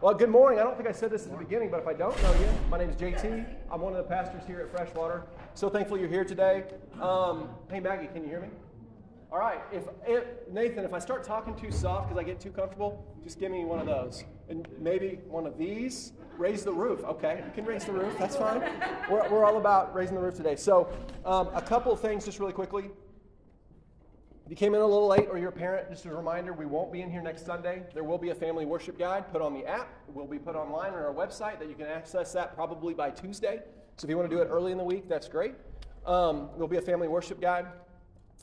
Well, good morning. I don't think I said this at the beginning, but if I don't know you, my name is JT. I'm one of the pastors here at Freshwater. So thankful you're here today. Um, hey, Maggie, can you hear me? All right. If, if Nathan, if I start talking too soft because I get too comfortable, just give me one of those, and maybe one of these. Raise the roof. Okay, you can raise the roof. That's fine. We're, we're all about raising the roof today. So, um, a couple of things, just really quickly. If you came in a little late or you're a parent, just a reminder we won't be in here next Sunday. There will be a family worship guide put on the app. It will be put online on our website that you can access that probably by Tuesday. So if you want to do it early in the week, that's great. Um, there'll be a family worship guide,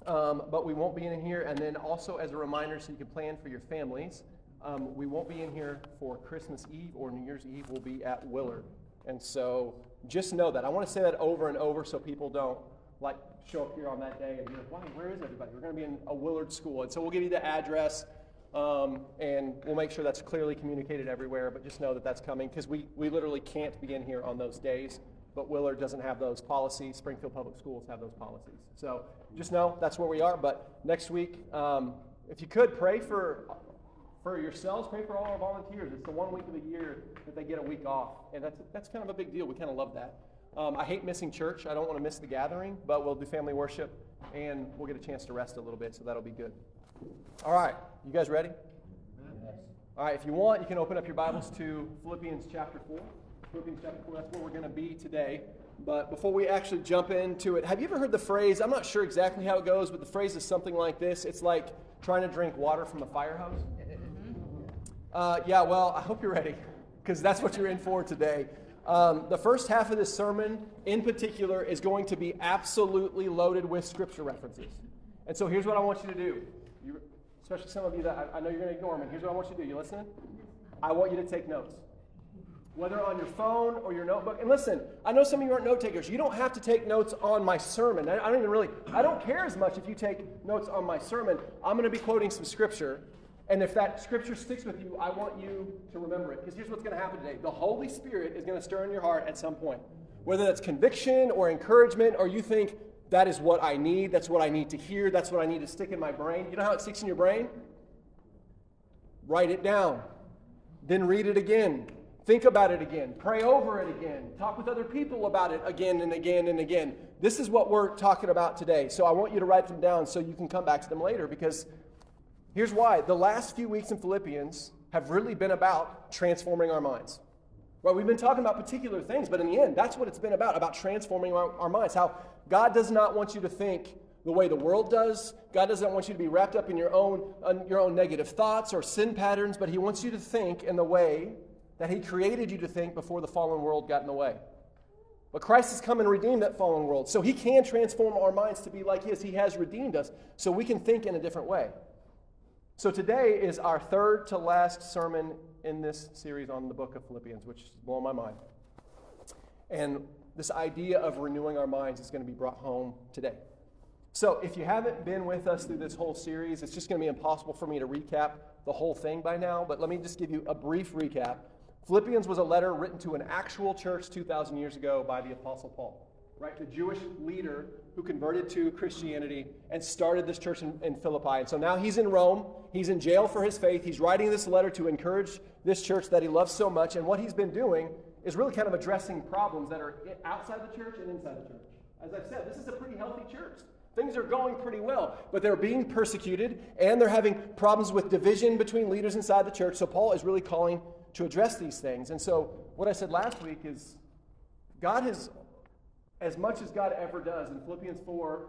um, but we won't be in here. And then also as a reminder, so you can plan for your families, um, we won't be in here for Christmas Eve or New Year's Eve. We'll be at Willard. And so just know that. I want to say that over and over so people don't like show up here on that day and be like, "Why? Where is everybody?" We're going to be in a Willard school, and so we'll give you the address, um, and we'll make sure that's clearly communicated everywhere. But just know that that's coming because we we literally can't be in here on those days. But Willard doesn't have those policies. Springfield Public Schools have those policies. So just know that's where we are. But next week, um, if you could pray for for yourselves, pray for all our volunteers. It's the one week of the year that they get a week off, and that's that's kind of a big deal. We kind of love that. Um, I hate missing church. I don't want to miss the gathering, but we'll do family worship and we'll get a chance to rest a little bit, so that'll be good. All right, you guys ready? Yes. All right, if you want, you can open up your Bibles to Philippians chapter 4. Philippians chapter 4, that's where we're going to be today. But before we actually jump into it, have you ever heard the phrase? I'm not sure exactly how it goes, but the phrase is something like this it's like trying to drink water from a fire hose. Uh, yeah, well, I hope you're ready, because that's what you're in for today. Um, the first half of this sermon, in particular, is going to be absolutely loaded with scripture references. And so here's what I want you to do. You, especially some of you that I, I know you're going to ignore me. Here's what I want you to do. You listening? I want you to take notes. Whether on your phone or your notebook. And listen, I know some of you aren't note takers. You don't have to take notes on my sermon. I, I don't even really, I don't care as much if you take notes on my sermon. I'm going to be quoting some scripture. And if that scripture sticks with you, I want you to remember it. Because here's what's going to happen today the Holy Spirit is going to stir in your heart at some point. Whether that's conviction or encouragement, or you think that is what I need, that's what I need to hear, that's what I need to stick in my brain. You know how it sticks in your brain? Write it down. Then read it again. Think about it again. Pray over it again. Talk with other people about it again and again and again. This is what we're talking about today. So I want you to write them down so you can come back to them later because Here's why. The last few weeks in Philippians have really been about transforming our minds. Well, we've been talking about particular things, but in the end, that's what it's been about, about transforming our, our minds. How God does not want you to think the way the world does. God doesn't want you to be wrapped up in your own, your own negative thoughts or sin patterns, but He wants you to think in the way that He created you to think before the fallen world got in the way. But Christ has come and redeemed that fallen world. So He can transform our minds to be like His. He has redeemed us, so we can think in a different way. So today is our third to last sermon in this series on the book of Philippians, which is blowing my mind. And this idea of renewing our minds is going to be brought home today. So if you haven't been with us through this whole series, it's just going to be impossible for me to recap the whole thing by now, but let me just give you a brief recap. Philippians was a letter written to an actual church 2,000 years ago by the Apostle Paul right? The Jewish leader who converted to Christianity and started this church in, in, Philippi. And so now he's in Rome. He's in jail for his faith. He's writing this letter to encourage this church that he loves so much. And what he's been doing is really kind of addressing problems that are outside the church and inside the church. As I've said, this is a pretty healthy church. Things are going pretty well, but they're being persecuted and they're having problems with division between leaders inside the church. So Paul is really calling to address these things. And so what I said last week is God has as much as God ever does in Philippians 4,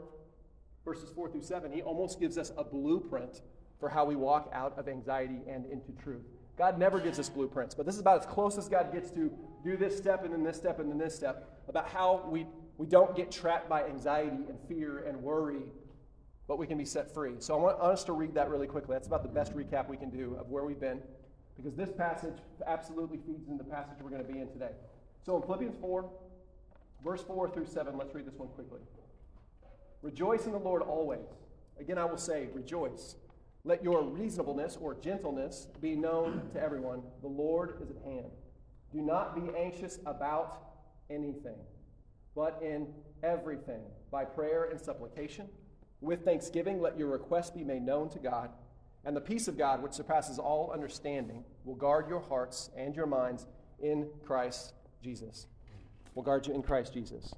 verses 4 through 7, he almost gives us a blueprint for how we walk out of anxiety and into truth. God never gives us blueprints, but this is about as close as God gets to do this step and then this step and then this step about how we, we don't get trapped by anxiety and fear and worry, but we can be set free. So I want us to read that really quickly. That's about the best recap we can do of where we've been, because this passage absolutely feeds into the passage we're going to be in today. So in Philippians 4, Verse 4 through 7, let's read this one quickly. Rejoice in the Lord always. Again, I will say, rejoice. Let your reasonableness or gentleness be known to everyone. The Lord is at hand. Do not be anxious about anything, but in everything, by prayer and supplication, with thanksgiving, let your requests be made known to God. And the peace of God, which surpasses all understanding, will guard your hearts and your minds in Christ Jesus. Will guard you in Christ Jesus.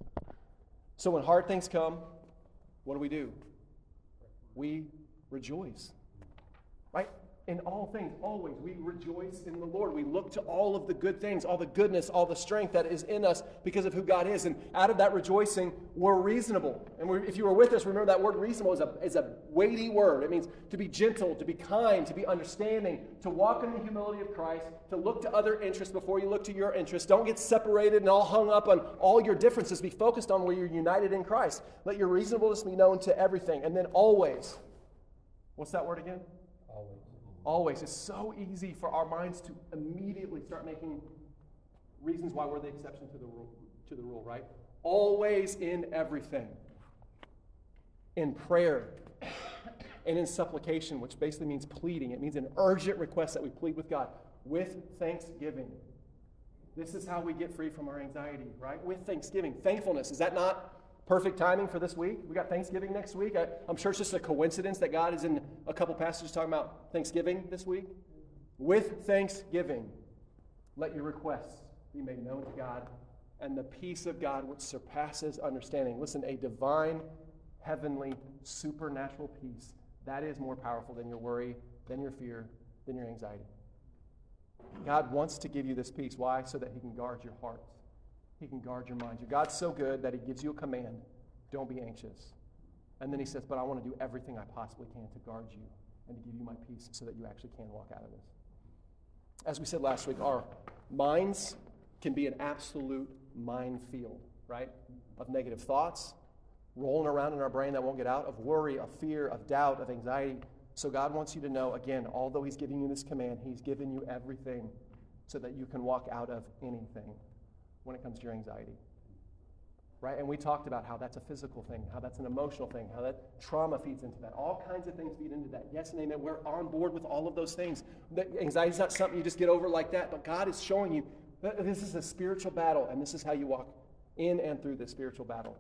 So when hard things come, what do we do? We rejoice. Right? In all things, always, we rejoice in the Lord. We look to all of the good things, all the goodness, all the strength that is in us because of who God is. And out of that rejoicing, we're reasonable. And we're, if you were with us, remember that word reasonable is a, is a weighty word. It means to be gentle, to be kind, to be understanding, to walk in the humility of Christ, to look to other interests before you look to your interests. Don't get separated and all hung up on all your differences. Be focused on where you're united in Christ. Let your reasonableness be known to everything. And then always, what's that word again? Always. Always. It's so easy for our minds to immediately start making reasons why we're the exception to the rule, to the rule, right? Always in everything. In prayer and in supplication, which basically means pleading. It means an urgent request that we plead with God with thanksgiving. This is how we get free from our anxiety, right? With thanksgiving. Thankfulness. Is that not perfect timing for this week. We got Thanksgiving next week. I, am sure it's just a coincidence that God is in a couple passages talking about Thanksgiving this week. With thanksgiving, let your requests be made known to God, and the peace of God, which surpasses understanding. Listen, a divine, heavenly, supernatural peace that is more powerful than your worry, than your fear, than your anxiety. God wants to give you this peace. Why? So that He can guard your heart. He can guard your mind. Your God's so good that He gives you a command don't be anxious. And then He says, But I want to do everything I possibly can to guard you and to give you my peace so that you actually can walk out of this. As we said last week, our minds can be an absolute minefield, right? Of negative thoughts rolling around in our brain that won't get out, of worry, of fear, of doubt, of anxiety. So God wants you to know, again, although He's giving you this command, He's given you everything so that you can walk out of anything when it comes to your anxiety. Right? And we talked about how that's a physical thing, how that's an emotional thing, how that trauma feeds into that. All kinds of things feed into that. Yes and amen. We're on board with all of those things. Anxiety is not something you just get over like that, but God is showing you this is a spiritual battle, and this is how you walk in and through this spiritual battle.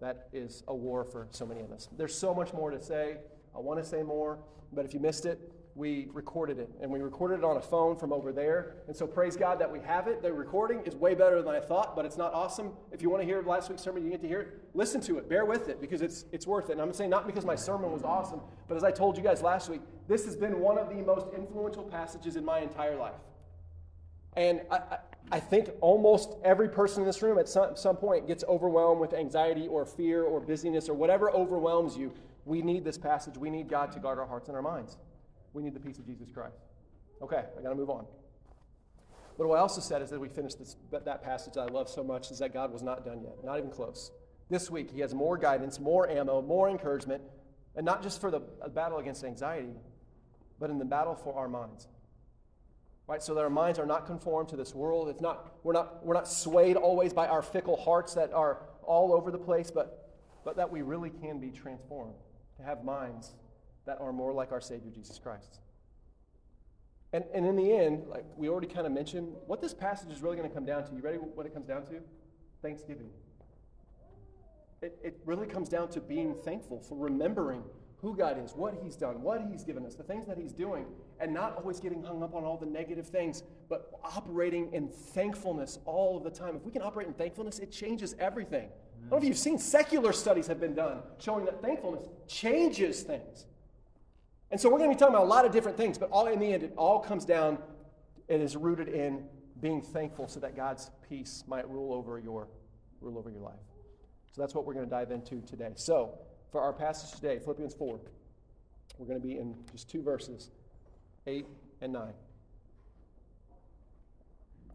That is a war for so many of us. There's so much more to say. I want to say more, but if you missed it, we recorded it. And we recorded it on a phone from over there. And so praise God that we have it. The recording is way better than I thought, but it's not awesome. If you want to hear last week's sermon, you get to hear it. Listen to it. Bear with it because it's, it's worth it. And I'm saying not because my sermon was awesome, but as I told you guys last week, this has been one of the most influential passages in my entire life. And I, I, I think almost every person in this room at some, some point gets overwhelmed with anxiety or fear or busyness or whatever overwhelms you. We need this passage. We need God to guard our hearts and our minds. We need the peace of Jesus Christ. Okay, I got to move on. But what I also said is that we finished this, that passage that I love so much is that God was not done yet, not even close. This week, He has more guidance, more ammo, more encouragement, and not just for the battle against anxiety, but in the battle for our minds. Right, so that our minds are not conformed to this world. It's not, we're, not, we're not swayed always by our fickle hearts that are all over the place, but, but that we really can be transformed to have minds that are more like our Savior Jesus Christ. And, and in the end, like we already kind of mentioned, what this passage is really going to come down to. You ready what it comes down to? Thanksgiving. It, it really comes down to being thankful for remembering who God is, what He's done, what He's given us, the things that He's doing, and not always getting hung up on all the negative things, but operating in thankfulness all of the time. If we can operate in thankfulness, it changes everything. I don't know if you've seen secular studies have been done showing that thankfulness changes things. And so we're going to be talking about a lot of different things, but all in the end, it all comes down, it is rooted in being thankful so that God's peace might rule over your rule over your life. So that's what we're going to dive into today. So, for our passage today, Philippians 4, we're going to be in just two verses, 8 and 9.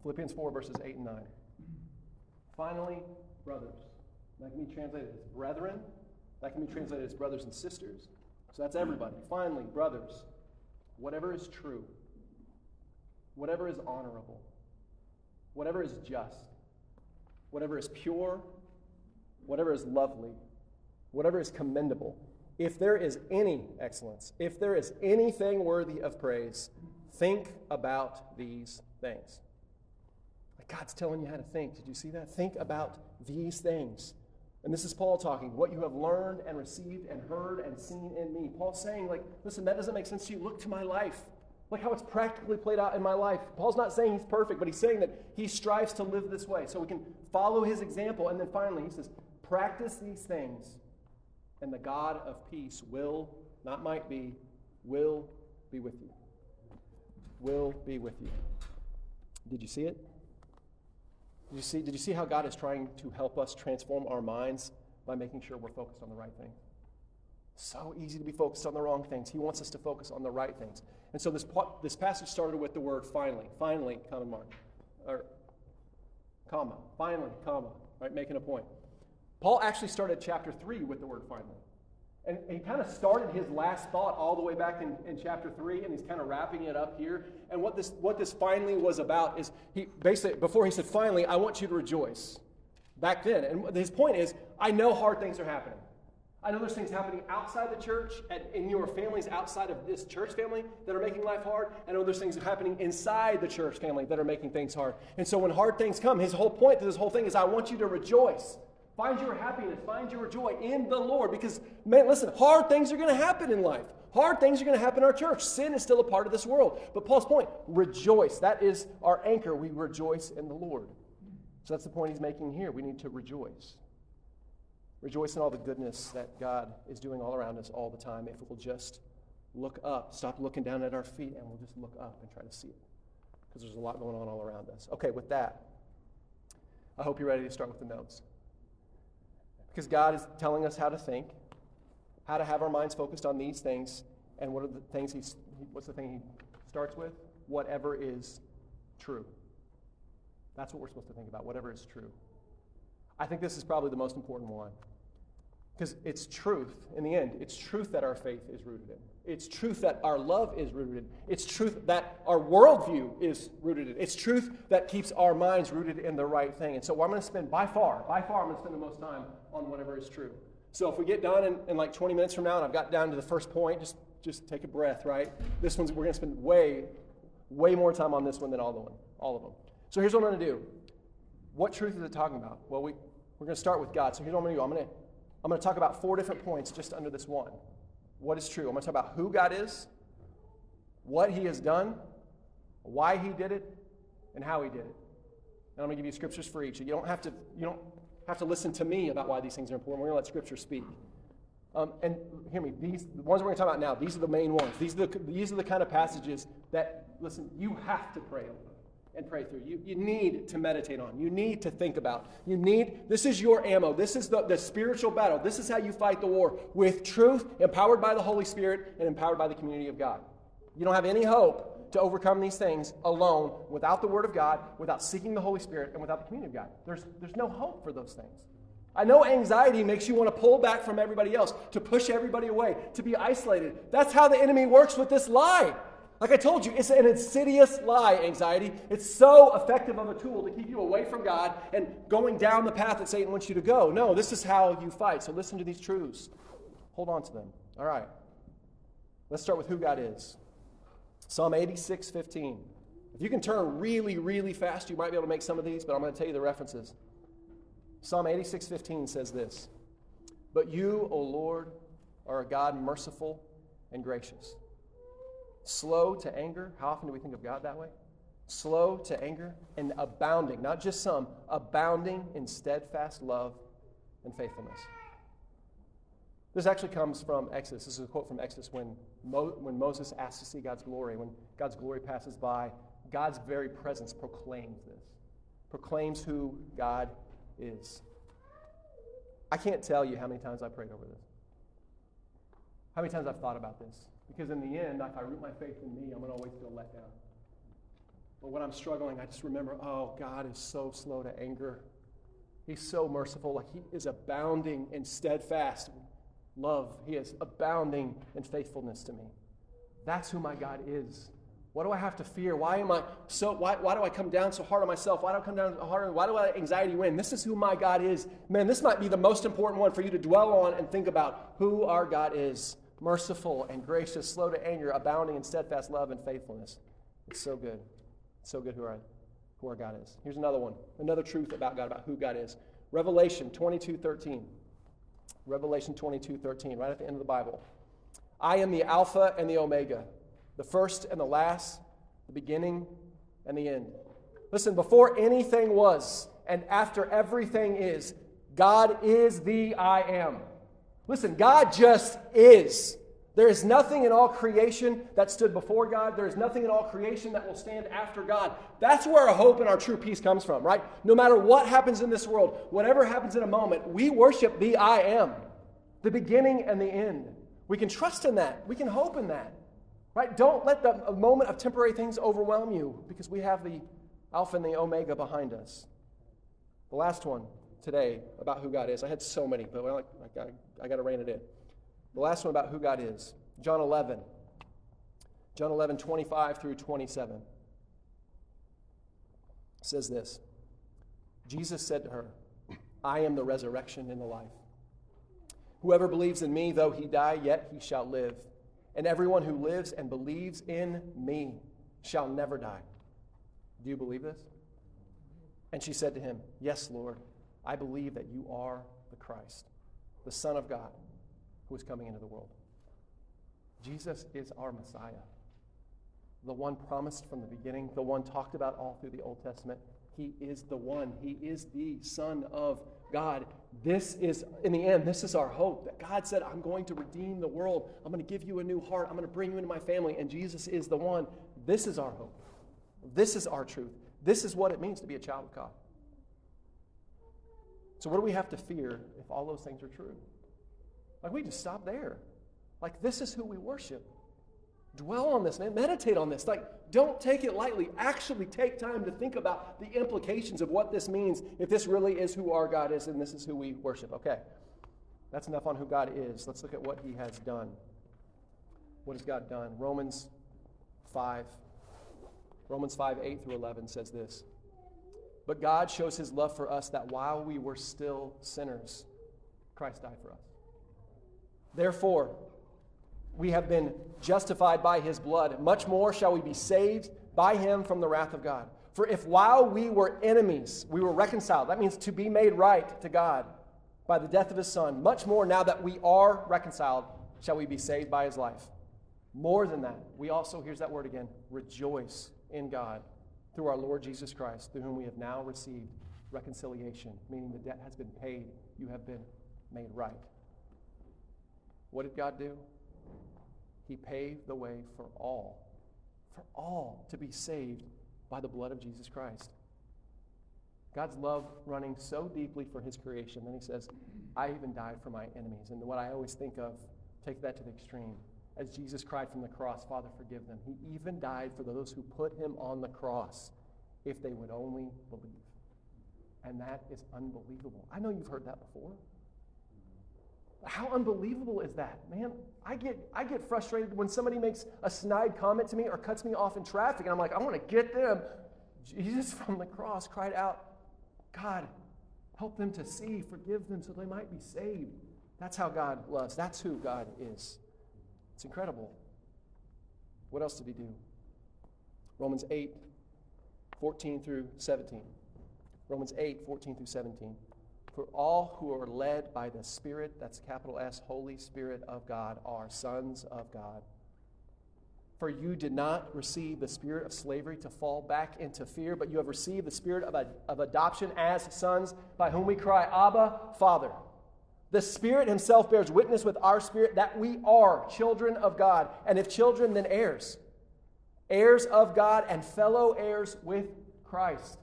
Philippians 4, verses 8 and 9. Finally, brothers. That can be translated as brethren. That can be translated as brothers and sisters. So that's everybody. Finally, brothers, whatever is true, whatever is honorable, whatever is just, whatever is pure, whatever is lovely, whatever is commendable, if there is any excellence, if there is anything worthy of praise, think about these things. God's telling you how to think. Did you see that? Think about these things. And this is Paul talking, what you have learned and received and heard and seen in me. Paul's saying, like, listen, that doesn't make sense to you. Look to my life. Look how it's practically played out in my life. Paul's not saying he's perfect, but he's saying that he strives to live this way. So we can follow his example. And then finally, he says, practice these things, and the God of peace will, not might be, will be with you. Will be with you. Did you see it? Did you see, did you see how God is trying to help us transform our minds by making sure we're focused on the right thing? So easy to be focused on the wrong things. He wants us to focus on the right things. And so this, this passage started with the word finally. Finally, comma mark. Or comma. Finally, comma. Right? Making a point. Paul actually started chapter 3 with the word finally. And he kind of started his last thought all the way back in, in chapter 3, and he's kind of wrapping it up here. And what this, what this finally was about is he basically, before he said, finally, I want you to rejoice. Back then. And his point is, I know hard things are happening. I know there's things happening outside the church, and in your families outside of this church family that are making life hard. I know there's things happening inside the church family that are making things hard. And so when hard things come, his whole point to this whole thing is, I want you to rejoice. Find your happiness, find your joy in the Lord. Because, man, listen, hard things are going to happen in life. Hard things are going to happen in our church. Sin is still a part of this world. But Paul's point rejoice. That is our anchor. We rejoice in the Lord. So that's the point he's making here. We need to rejoice. Rejoice in all the goodness that God is doing all around us all the time if we'll just look up, stop looking down at our feet, and we'll just look up and try to see it. Because there's a lot going on all around us. Okay, with that, I hope you're ready to start with the notes. Because God is telling us how to think, how to have our minds focused on these things, and what are the things he's, what's the thing he starts with? Whatever is true. That's what we're supposed to think about, whatever is true. I think this is probably the most important one. Because it's truth, in the end, it's truth that our faith is rooted in. It's truth that our love is rooted in. It's truth that our worldview is rooted in. It's truth that keeps our minds rooted in the right thing. And so I'm going to spend, by far, by far, I'm going to spend the most time on whatever is true. So if we get done in, in like 20 minutes from now and I've got down to the first point, just, just take a breath, right? This one's, we're going to spend way, way more time on this one than all, the one, all of them. So here's what I'm going to do. What truth is it talking about? Well, we, we're going to start with God. So here's what I'm going to do. I'm going to I'm going to talk about four different points just under this one. What is true? I'm going to talk about who God is, what He has done, why He did it, and how He did it. And I'm going to give you scriptures for each. You don't have to, you don't have to listen to me about why these things are important. We're going to let Scripture speak. Um, and hear me, these the ones we're going to talk about now, these are the main ones. These are the, these are the kind of passages that, listen, you have to pray over and pray through. You, you need to meditate on. You need to think about. You need, this is your ammo. This is the, the spiritual battle. This is how you fight the war with truth, empowered by the Holy Spirit, and empowered by the community of God. You don't have any hope to overcome these things alone without the Word of God, without seeking the Holy Spirit, and without the community of God. There's, there's no hope for those things. I know anxiety makes you want to pull back from everybody else, to push everybody away, to be isolated. That's how the enemy works with this lie. Like I told you, it's an insidious lie, anxiety. It's so effective of a tool to keep you away from God and going down the path that Satan wants you to go. No, this is how you fight. So listen to these truths. Hold on to them. All right. Let's start with who God is. Psalm 86, 15. If you can turn really, really fast, you might be able to make some of these, but I'm going to tell you the references. Psalm 86, 15 says this But you, O Lord, are a God merciful and gracious slow to anger. How often do we think of God that way? Slow to anger and abounding, not just some, abounding in steadfast love and faithfulness. This actually comes from Exodus. This is a quote from Exodus when, Mo- when Moses asked to see God's glory. When God's glory passes by, God's very presence proclaims this, proclaims who God is. I can't tell you how many times I prayed over this, how many times I've thought about this. Because in the end, if I root my faith in me, I'm going to always feel let down. But when I'm struggling, I just remember, oh, God is so slow to anger. He's so merciful. Like He is abounding in steadfast love. He is abounding in faithfulness to me. That's who my God is. What do I have to fear? Why am I so why, why do I come down so hard on myself? Why do I come down hard? Why do I anxiety win? This is who my God is. Man, this might be the most important one for you to dwell on and think about who our God is merciful and gracious, slow to anger, abounding in steadfast love and faithfulness. It's so good. It's so good who our, who our God is. Here's another one, another truth about God, about who God is. Revelation 22 13. Revelation 22 13, right at the end of the Bible. I am the Alpha and the Omega, the first and the last, the beginning and the end. Listen, before anything was and after everything is, God is the I am. Listen, God just is. There is nothing in all creation that stood before God. There is nothing in all creation that will stand after God. That's where our hope and our true peace comes from, right? No matter what happens in this world, whatever happens in a moment, we worship the I am, the beginning and the end. We can trust in that. We can hope in that, right? Don't let the moment of temporary things overwhelm you because we have the Alpha and the Omega behind us. The last one today about who God is. I had so many, but I, I, I got to rein it in. The last one about who God is John 11. John 11, 25 through 27 says this Jesus said to her, I am the resurrection and the life. Whoever believes in me, though he die, yet he shall live. And everyone who lives and believes in me shall never die. Do you believe this? And she said to him, Yes, Lord, I believe that you are the Christ, the Son of God who is coming into the world. Jesus is our Messiah, the one promised from the beginning, the one talked about all through the Old Testament. He is the one, He is the Son of God. This is, in the end, this is our hope that God said, I'm going to redeem the world. I'm going to give you a new heart. I'm going to bring you into my family. And Jesus is the one. This is our hope. This is our truth. This is what it means to be a child of God. So, what do we have to fear if all those things are true? Like, we just stop there. Like, this is who we worship. Dwell on this, man. Meditate on this. Like, don't take it lightly. Actually, take time to think about the implications of what this means if this really is who our God is and this is who we worship. Okay, that's enough on who God is. Let's look at what He has done. What has God done? Romans 5. Romans 5, 8 through 11 says this. But God shows His love for us that while we were still sinners, Christ died for us. Therefore, we have been justified by his blood. Much more shall we be saved by him from the wrath of God. For if while we were enemies, we were reconciled, that means to be made right to God by the death of his son, much more now that we are reconciled, shall we be saved by his life. More than that, we also, here's that word again, rejoice in God through our Lord Jesus Christ, through whom we have now received reconciliation, meaning the debt has been paid, you have been made right. What did God do? He paved the way for all, for all to be saved by the blood of Jesus Christ. God's love running so deeply for his creation. Then he says, I even died for my enemies. And what I always think of, take that to the extreme. As Jesus cried from the cross, Father, forgive them. He even died for those who put him on the cross if they would only believe. And that is unbelievable. I know you've heard that before. How unbelievable is that, man? I get, I get frustrated when somebody makes a snide comment to me or cuts me off in traffic, and I'm like, I want to get them. Jesus from the cross cried out, God, help them to see, forgive them so they might be saved. That's how God loves. That's who God is. It's incredible. What else did he do? Romans 8, 14 through 17. Romans 8, 14 through 17. For all who are led by the Spirit, that's capital S, Holy Spirit of God, are sons of God. For you did not receive the spirit of slavery to fall back into fear, but you have received the spirit of, of adoption as sons, by whom we cry, Abba, Father. The Spirit Himself bears witness with our spirit that we are children of God, and if children, then heirs. Heirs of God and fellow heirs with Christ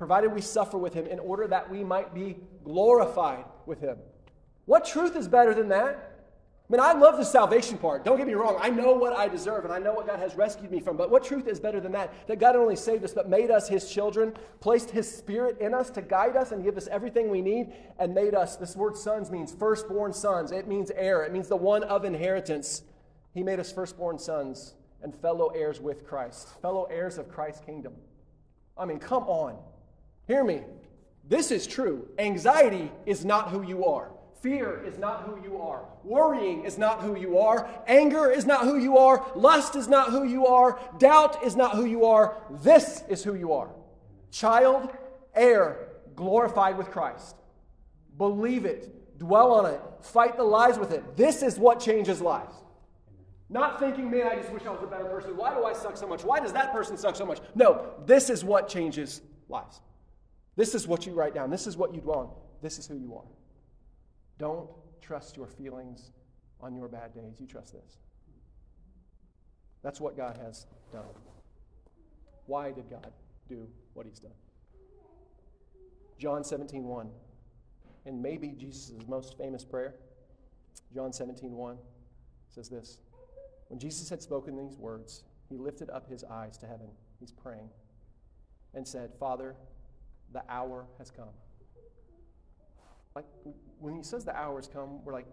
provided we suffer with him in order that we might be glorified with him. What truth is better than that? I mean, I love the salvation part. Don't get me wrong. I know what I deserve and I know what God has rescued me from. But what truth is better than that? That God not only saved us, but made us his children, placed his spirit in us to guide us and give us everything we need, and made us, this word sons means firstborn sons. It means heir, it means the one of inheritance. He made us firstborn sons and fellow heirs with Christ, fellow heirs of Christ's kingdom. I mean, come on. Hear me. This is true. Anxiety is not who you are. Fear is not who you are. Worrying is not who you are. Anger is not who you are. Lust is not who you are. Doubt is not who you are. This is who you are. Child, heir, glorified with Christ. Believe it. Dwell on it. Fight the lies with it. This is what changes lives. Not thinking, man, I just wish I was a better person. Why do I suck so much? Why does that person suck so much? No, this is what changes lives. This is what you write down. This is what you dwell on. This is who you are. Don't trust your feelings on your bad days. You trust this. That's what God has done. Why did God do what he's done? John 17, 1. And maybe Jesus' most famous prayer, John 17, 1, says this. When Jesus had spoken these words, he lifted up his eyes to heaven. He's praying and said, Father, the hour has come. Like when he says the hour has come, we're like,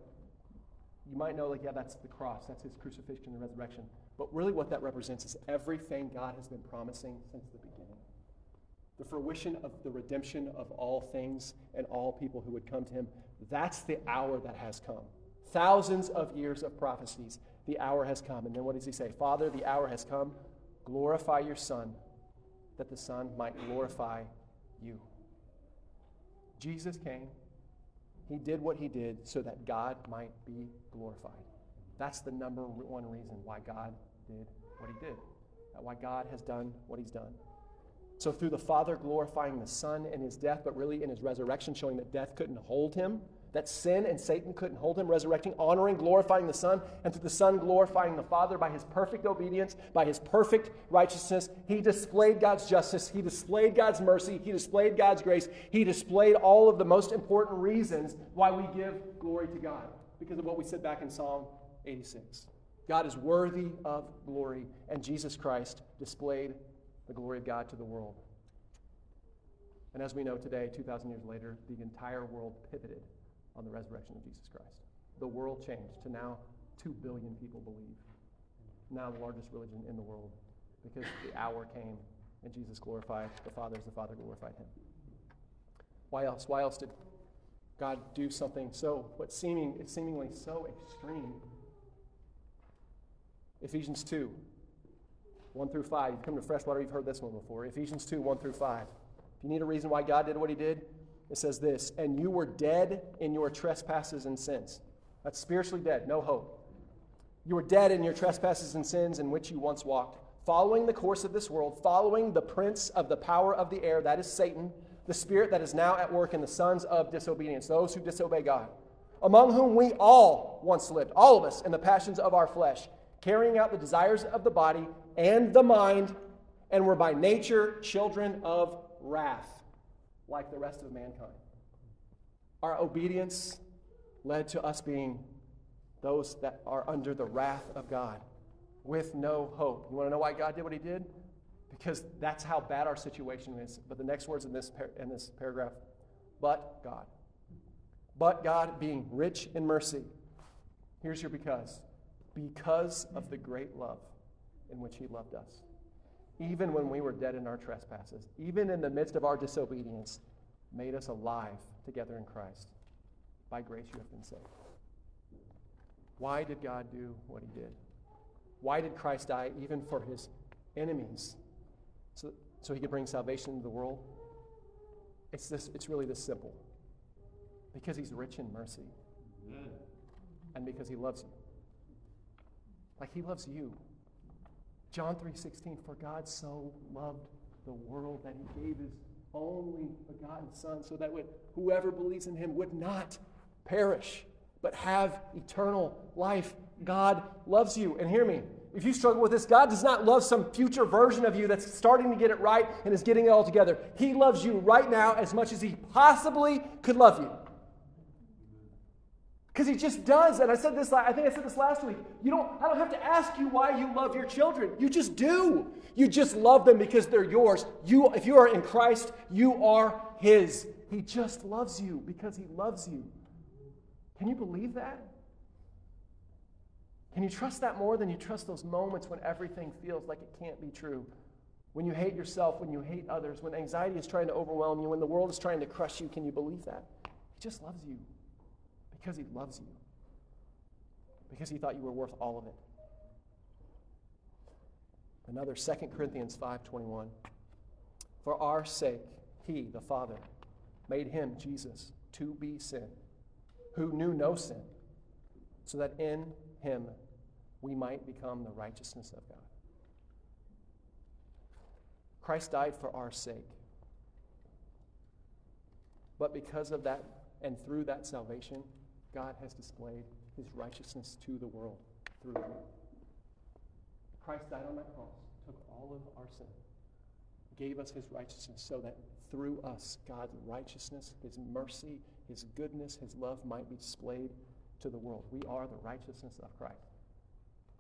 you might know, like, yeah, that's the cross, that's his crucifixion and resurrection. But really, what that represents is everything God has been promising since the beginning the fruition of the redemption of all things and all people who would come to him. That's the hour that has come. Thousands of years of prophecies, the hour has come. And then what does he say? Father, the hour has come. Glorify your Son, that the Son might glorify you. Jesus came. He did what he did so that God might be glorified. That's the number one reason why God did what he did, why God has done what he's done. So, through the Father glorifying the Son in his death, but really in his resurrection, showing that death couldn't hold him, that sin and Satan couldn't hold him, resurrecting, honoring, glorifying the Son, and through the Son glorifying the Father by his perfect obedience, by his perfect righteousness, he displayed God's justice, he displayed God's mercy, he displayed God's grace, he displayed all of the most important reasons why we give glory to God, because of what we said back in Psalm 86. God is worthy of glory, and Jesus Christ displayed the glory of God to the world. And as we know today, 2,000 years later, the entire world pivoted on the resurrection of Jesus Christ. The world changed to now 2 billion people believe. Now the largest religion in the world because the hour came and Jesus glorified the Father as the Father glorified him. Why else? Why else did God do something so, what seeming, is seemingly so extreme Ephesians 2, 1 through 5. You've come to Freshwater, you've heard this one before. Ephesians 2, 1 through 5. If you need a reason why God did what he did, it says this And you were dead in your trespasses and sins. That's spiritually dead, no hope. You were dead in your trespasses and sins in which you once walked, following the course of this world, following the prince of the power of the air, that is Satan, the spirit that is now at work in the sons of disobedience, those who disobey God, among whom we all once lived, all of us, in the passions of our flesh carrying out the desires of the body and the mind, and were by nature children of wrath, like the rest of mankind. Our obedience led to us being those that are under the wrath of God with no hope. You want to know why God did what He did? Because that's how bad our situation is. But the next words in this, par- in this paragraph but God. But God, being rich in mercy. Here's your because because of the great love in which He loved us. Even when we were dead in our trespasses, even in the midst of our disobedience, made us alive together in Christ. By grace you have been saved. Why did God do what He did? Why did Christ die even for His enemies? So, so He could bring salvation to the world? It's, this, it's really this simple. Because He's rich in mercy. And because He loves you like he loves you. John 3:16 for God so loved the world that he gave his only begotten son so that whoever believes in him would not perish but have eternal life. God loves you. And hear me, if you struggle with this, God does not love some future version of you that's starting to get it right and is getting it all together. He loves you right now as much as he possibly could love you. Because he just does. And I said this, I think I said this last week. You don't, I don't have to ask you why you love your children. You just do. You just love them because they're yours. You, if you are in Christ, you are his. He just loves you because he loves you. Can you believe that? Can you trust that more than you trust those moments when everything feels like it can't be true? When you hate yourself, when you hate others, when anxiety is trying to overwhelm you, when the world is trying to crush you, can you believe that? He just loves you. Because he loves you. Because he thought you were worth all of it. Another 2 Corinthians 5:21. For our sake he, the Father, made him Jesus to be sin, who knew no sin, so that in him we might become the righteousness of God. Christ died for our sake. But because of that and through that salvation, God has displayed his righteousness to the world through you. Christ died on that cross, took all of our sin, gave us his righteousness so that through us, God's righteousness, his mercy, his goodness, his love might be displayed to the world. We are the righteousness of Christ.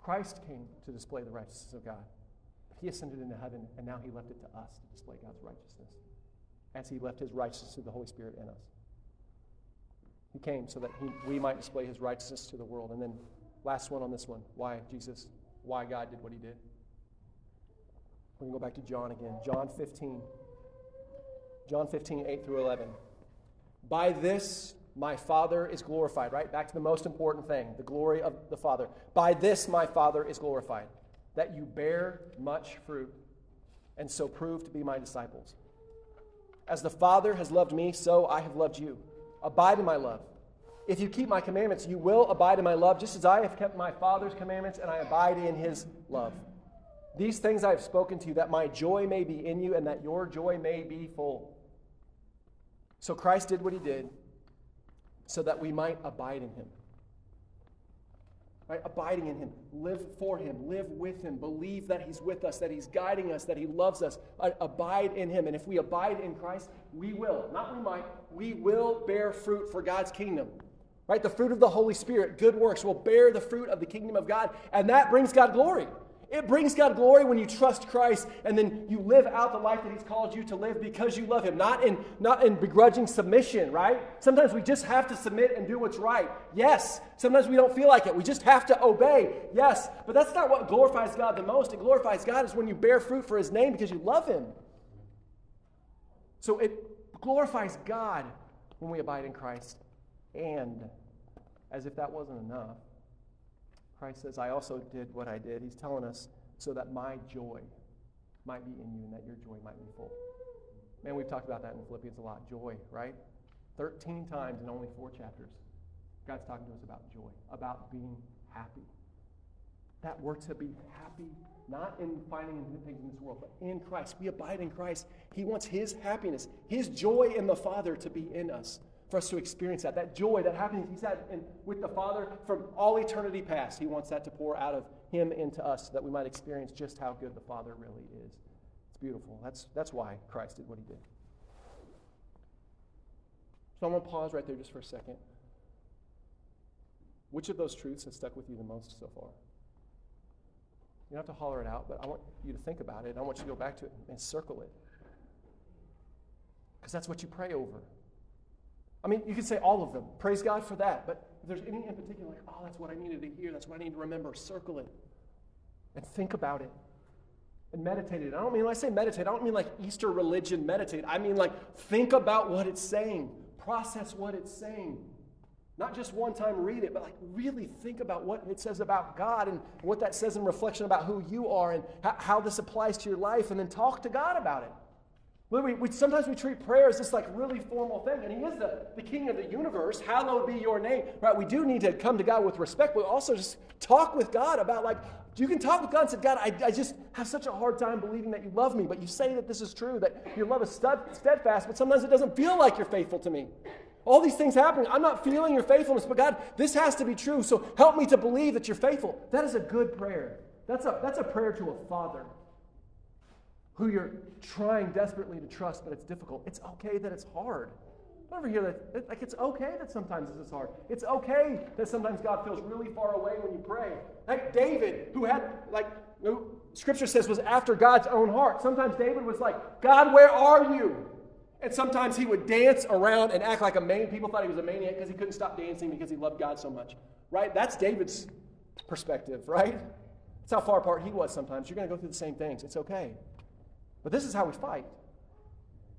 Christ came to display the righteousness of God. He ascended into heaven, and now he left it to us to display God's righteousness as he left his righteousness through the Holy Spirit in us. He came so that he, we might display his righteousness to the world. And then, last one on this one why Jesus, why God did what he did. We're going to go back to John again. John 15. John 15, 8 through 11. By this my Father is glorified, right? Back to the most important thing the glory of the Father. By this my Father is glorified, that you bear much fruit and so prove to be my disciples. As the Father has loved me, so I have loved you. Abide in my love. If you keep my commandments, you will abide in my love, just as I have kept my Father's commandments and I abide in his love. These things I have spoken to you, that my joy may be in you and that your joy may be full. So Christ did what he did so that we might abide in him. Right? Abiding in him. Live for him. Live with him. Believe that he's with us, that he's guiding us, that he loves us. Abide in him. And if we abide in Christ, we will, not we might, we will bear fruit for God's kingdom. Right? The fruit of the Holy Spirit, good works, will bear the fruit of the kingdom of God, and that brings God glory. It brings God glory when you trust Christ and then you live out the life that He's called you to live because you love Him, not in, not in begrudging submission, right? Sometimes we just have to submit and do what's right. Yes. Sometimes we don't feel like it. We just have to obey. Yes. But that's not what glorifies God the most. It glorifies God is when you bear fruit for His name because you love Him. So it glorifies God when we abide in Christ. And as if that wasn't enough, Christ says, I also did what I did. He's telling us so that my joy might be in you and that your joy might be full. Man, we've talked about that in Philippians a lot. Joy, right? 13 times in only four chapters. God's talking to us about joy, about being happy. That we're to be happy, not in finding things in this world, but in Christ. We abide in Christ. He wants His happiness, His joy in the Father to be in us for us to experience that. That joy, that happiness He's had in, with the Father from all eternity past. He wants that to pour out of Him into us so that we might experience just how good the Father really is. It's beautiful. That's, that's why Christ did what He did. So I'm going to pause right there just for a second. Which of those truths has stuck with you the most so far? You don't have to holler it out, but I want you to think about it. I want you to go back to it and circle it. Because that's what you pray over. I mean, you could say all of them. Praise God for that. But if there's any in particular, like, oh, that's what I needed to hear, that's what I need to remember, circle it and think about it and meditate it. I don't mean when I say meditate, I don't mean like Easter religion meditate. I mean like think about what it's saying, process what it's saying. Not just one time read it, but like really think about what it says about God and what that says in reflection about who you are and how, this applies to your life, and then talk to God about it. We, we, sometimes we treat prayer as this like really formal thing, and He is the, the King of the universe. Hallowed be your name. Right? We do need to come to God with respect, but also just talk with God about like, you can talk with God and say, God, I, I just have such a hard time believing that you love me, but you say that this is true, that your love is steadfast, but sometimes it doesn't feel like you're faithful to me. All these things happening. I'm not feeling your faithfulness, but God, this has to be true, so help me to believe that you're faithful. That is a good prayer. That's a, that's a prayer to a father who you're trying desperately to trust, but it's difficult. It's okay that it's hard. Don't ever hear that. Like, it's okay that sometimes this is hard. It's okay that sometimes God feels really far away when you pray. Like David, who had, like, scripture says, was after God's own heart. Sometimes David was like, God, where are you? And sometimes he would dance around and act like a maniac. People thought he was a maniac because he couldn't stop dancing because he loved God so much. Right? That's David's perspective, right? That's how far apart he was sometimes. You're going to go through the same things. It's okay. But this is how we fight.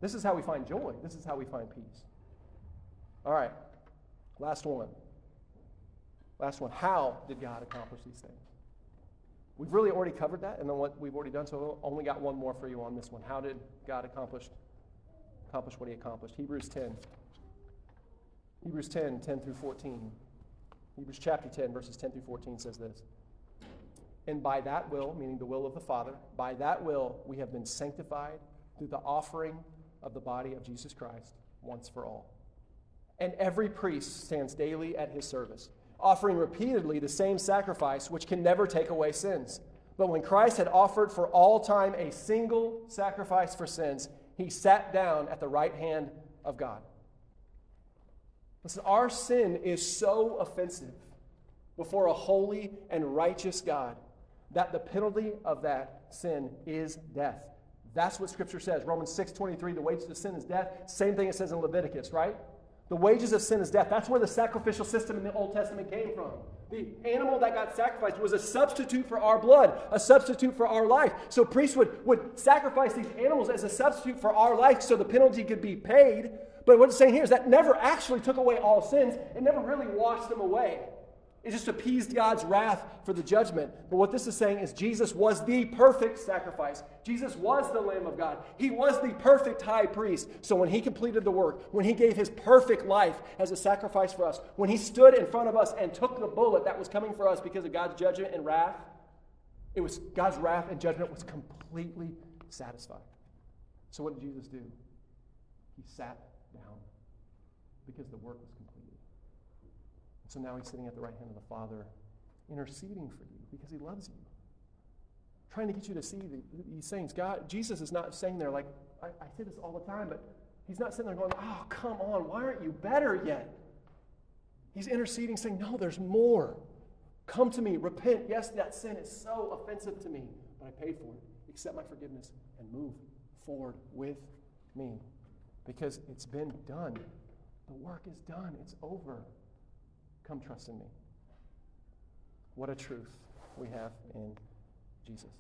This is how we find joy. This is how we find peace. All right, last one. Last one. How did God accomplish these things? We've really already covered that, and then what we've already done, so only got one more for you on this one. How did God accomplish, accomplish what he accomplished? Hebrews 10. Hebrews 10, 10 through 14. Hebrews chapter 10, verses 10 through 14 says this. And by that will, meaning the will of the Father, by that will we have been sanctified through the offering of the body of Jesus Christ once for all. And every priest stands daily at his service, offering repeatedly the same sacrifice which can never take away sins. But when Christ had offered for all time a single sacrifice for sins, he sat down at the right hand of God. Listen, our sin is so offensive before a holy and righteous God that the penalty of that sin is death. That's what Scripture says. Romans 6 23, the wages of sin is death. Same thing it says in Leviticus, right? The wages of sin is death. That's where the sacrificial system in the Old Testament came from. The animal that got sacrificed was a substitute for our blood, a substitute for our life. So priests would, would sacrifice these animals as a substitute for our life so the penalty could be paid. But what it's saying here is that never actually took away all sins, it never really washed them away. It just appeased God's wrath for the judgment. But what this is saying is Jesus was the perfect sacrifice. Jesus was the Lamb of God. He was the perfect high priest. So when he completed the work, when he gave his perfect life as a sacrifice for us, when he stood in front of us and took the bullet that was coming for us because of God's judgment and wrath, it was God's wrath and judgment was completely satisfied. So what did Jesus do? He sat down because the work was. So now he's sitting at the right hand of the Father, interceding for you because he loves you. Trying to get you to see the, these things. God, Jesus is not saying there, like, I, I say this all the time, but he's not sitting there going, Oh, come on, why aren't you better yet? He's interceding, saying, No, there's more. Come to me, repent. Yes, that sin is so offensive to me, but I paid for it. Accept my forgiveness and move forward with me because it's been done. The work is done, it's over. Come trust in me. What a truth we have in Jesus.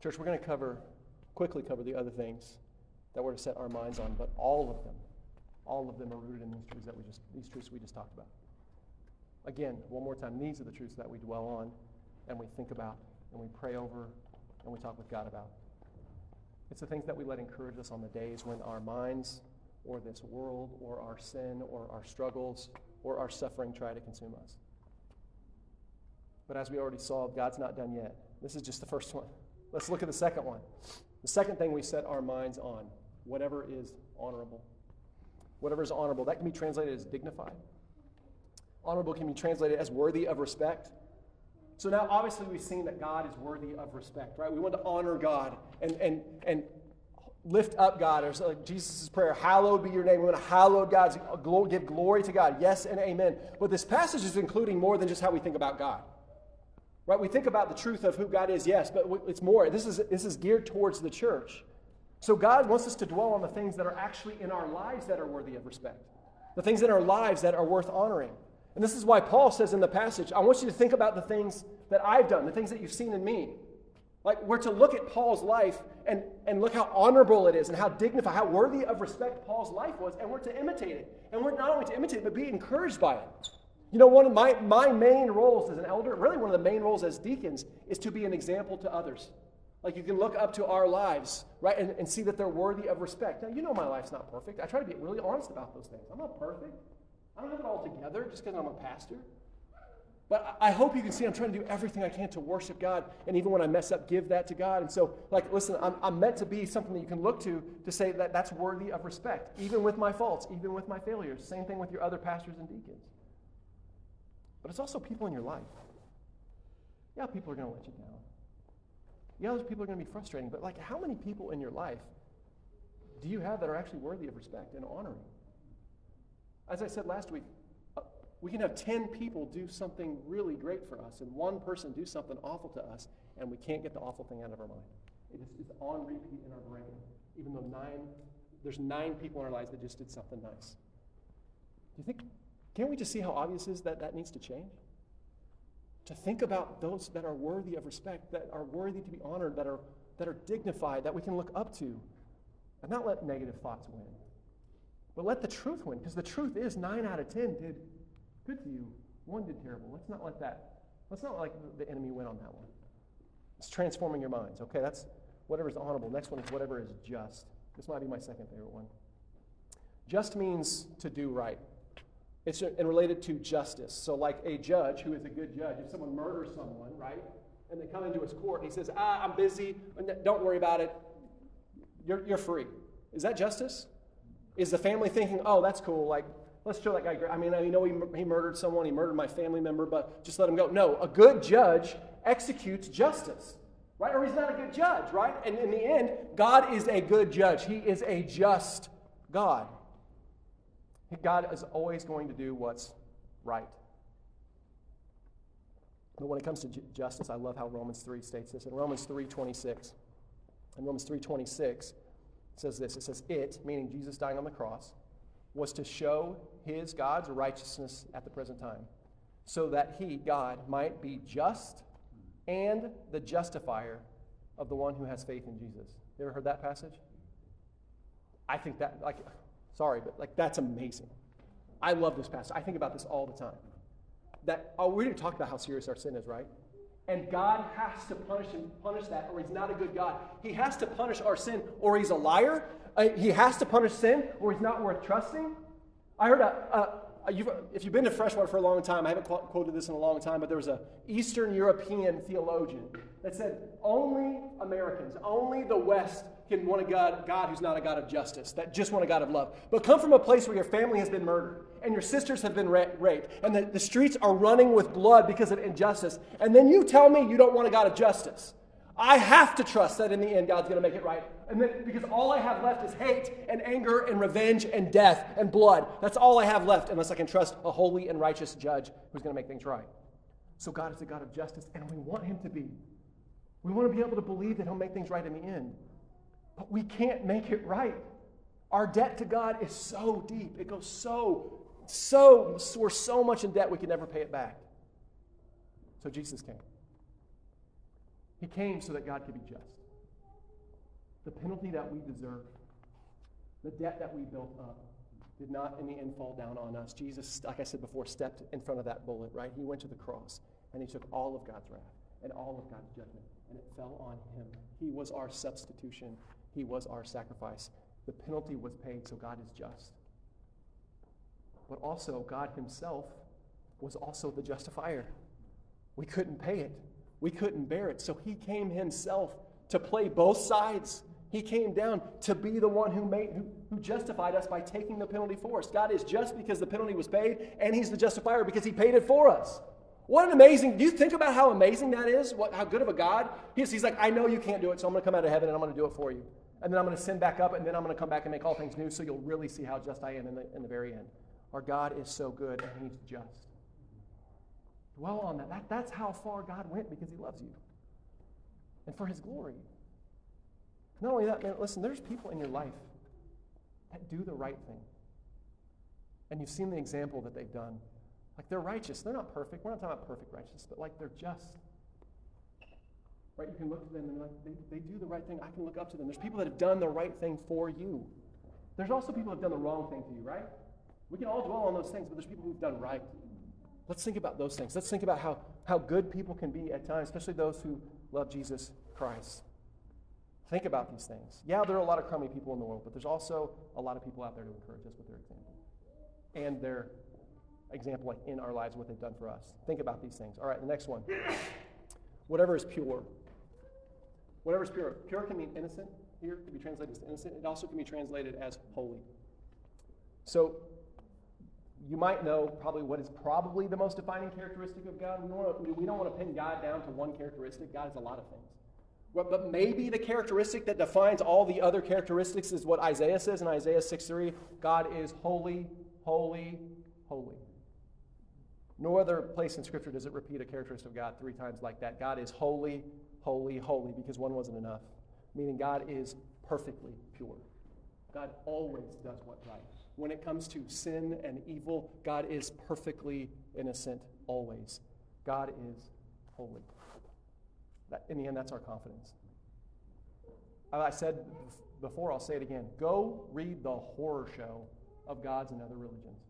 Church, we're going to cover, quickly cover the other things that we're to set our minds on, but all of them, all of them are rooted in these truths that we just, these truths we just talked about. Again, one more time, these are the truths that we dwell on and we think about and we pray over and we talk with God about. It's the things that we let encourage us on the days when our minds or this world or our sin or our struggles or our suffering try to consume us. But as we already saw, God's not done yet. This is just the first one. Let's look at the second one. The second thing we set our minds on whatever is honorable. Whatever is honorable. That can be translated as dignified. Honorable can be translated as worthy of respect. So now, obviously, we've seen that God is worthy of respect, right? We want to honor God and, and, and lift up God, or like Jesus' prayer, hallowed be your name. We want to hallowed God, give glory to God. Yes and amen. But this passage is including more than just how we think about God. Right? We think about the truth of who God is, yes, but it's more. This is, this is geared towards the church. So God wants us to dwell on the things that are actually in our lives that are worthy of respect, the things in our lives that are worth honoring. And this is why Paul says in the passage, I want you to think about the things that I've done, the things that you've seen in me. Like, we're to look at Paul's life and, and look how honorable it is and how dignified, how worthy of respect Paul's life was, and we're to imitate it. And we're not only to imitate it, but be encouraged by it. You know, one of my, my main roles as an elder, really one of the main roles as deacons, is to be an example to others. Like you can look up to our lives, right, and, and see that they're worthy of respect. Now, you know my life's not perfect. I try to be really honest about those things. I'm not perfect. I don't have it all together just because I'm a pastor. But I hope you can see I'm trying to do everything I can to worship God. And even when I mess up, give that to God. And so, like, listen, I'm, I'm meant to be something that you can look to to say that that's worthy of respect, even with my faults, even with my failures. Same thing with your other pastors and deacons. But it's also people in your life. Yeah, people are going to let you down. Yeah, those people are going to be frustrating. But, like, how many people in your life do you have that are actually worthy of respect and honoring? As I said last week, we can have 10 people do something really great for us and one person do something awful to us, and we can't get the awful thing out of our mind. It is, it's on repeat in our brain, even though nine, there's nine people in our lives that just did something nice. Do you think, can't we just see how obvious is that that needs to change? To think about those that are worthy of respect, that are worthy to be honored, that are, that are dignified, that we can look up to, and not let negative thoughts win. But let the truth win, because the truth is nine out of ten did good to you, one did terrible. Let's not let that, let's not let the enemy win on that one. It's transforming your minds. Okay, that's whatever is honorable. Next one is whatever is just. This might be my second favorite one. Just means to do right. It's and related to justice. So, like a judge who is a good judge, if someone murders someone, right, and they come into his court and he says, Ah, I'm busy, don't worry about it, you're, you're free. Is that justice? Is the family thinking, Oh, that's cool, like, let's show that guy. I mean, I know he, he murdered someone, he murdered my family member, but just let him go. No, a good judge executes justice, right? Or he's not a good judge, right? And in the end, God is a good judge, He is a just God. God is always going to do what's right. But when it comes to justice, I love how Romans 3 states this. In Romans 3:26, in Romans 3:26, it says this. It says, "It, meaning Jesus dying on the cross, was to show his God's righteousness at the present time, so that he, God, might be just and the justifier of the one who has faith in Jesus." You ever heard that passage? I think that like Sorry, but like that's amazing. I love this passage. I think about this all the time. That oh, we didn't talk about how serious our sin is, right? And God has to punish him, punish that, or He's not a good God. He has to punish our sin, or He's a liar. Uh, he has to punish sin, or He's not worth trusting. I heard a, Uh, you've, if you've been to Freshwater for a long time, I haven't quoted this in a long time, but there was an Eastern European theologian that said only Americans, only the West can want a God, God who's not a God of justice, that just want a God of love. But come from a place where your family has been murdered and your sisters have been ra- raped and the, the streets are running with blood because of injustice. And then you tell me you don't want a God of justice. I have to trust that in the end God's going to make it right. And then because all I have left is hate and anger and revenge and death and blood. That's all I have left unless I can trust a holy and righteous judge who's going to make things right. So God is a God of justice and we want him to be. We want to be able to believe that he'll make things right in the end. But we can't make it right. Our debt to God is so deep. It goes so, so, we're so much in debt we can never pay it back. So Jesus came. He came so that God could be just. The penalty that we deserve, the debt that we built up, did not in the end fall down on us. Jesus, like I said before, stepped in front of that bullet, right? He went to the cross and he took all of God's wrath and all of God's judgment, and it fell on him. He was our substitution he was our sacrifice. The penalty was paid, so God is just. But also, God Himself was also the justifier. We couldn't pay it, we couldn't bear it. So He came Himself to play both sides. He came down to be the one who, made, who, who justified us by taking the penalty for us. God is just because the penalty was paid, and He's the justifier because He paid it for us. What an amazing, do you think about how amazing that is? What, how good of a God? He's, he's like, I know you can't do it, so I'm going to come out of heaven and I'm going to do it for you and then I'm going to send back up, and then I'm going to come back and make all things new, so you'll really see how just I am in the, in the very end. Our God is so good, and He's just. Dwell on that. that. That's how far God went because He loves you and for His glory. Not only that, man, listen, there's people in your life that do the right thing. And you've seen the example that they've done. Like they're righteous. They're not perfect. We're not talking about perfect righteousness, but like they're just. Right? You can look to them and like, they, they do the right thing. I can look up to them. There's people that have done the right thing for you. There's also people that have done the wrong thing to you, right? We can all dwell on those things, but there's people who've done right. Let's think about those things. Let's think about how, how good people can be at times, especially those who love Jesus Christ. Think about these things. Yeah, there are a lot of crummy people in the world, but there's also a lot of people out there to encourage us with their example. And their example, like in our lives, what they've done for us. Think about these things. All right, the next one. Whatever is pure. Whatever is pure. Pure can mean innocent here, can be translated as innocent. It also can be translated as holy. So you might know probably what is probably the most defining characteristic of God. We don't want to, we don't want to pin God down to one characteristic. God is a lot of things. But maybe the characteristic that defines all the other characteristics is what Isaiah says in Isaiah 6 3 God is holy, holy, holy. No other place in Scripture does it repeat a characteristic of God three times like that. God is holy, holy, holy, because one wasn't enough. Meaning God is perfectly pure. God always does what's right. When it comes to sin and evil, God is perfectly innocent always. God is holy. That, in the end, that's our confidence. I said before, I'll say it again. Go read the horror show of gods and other religions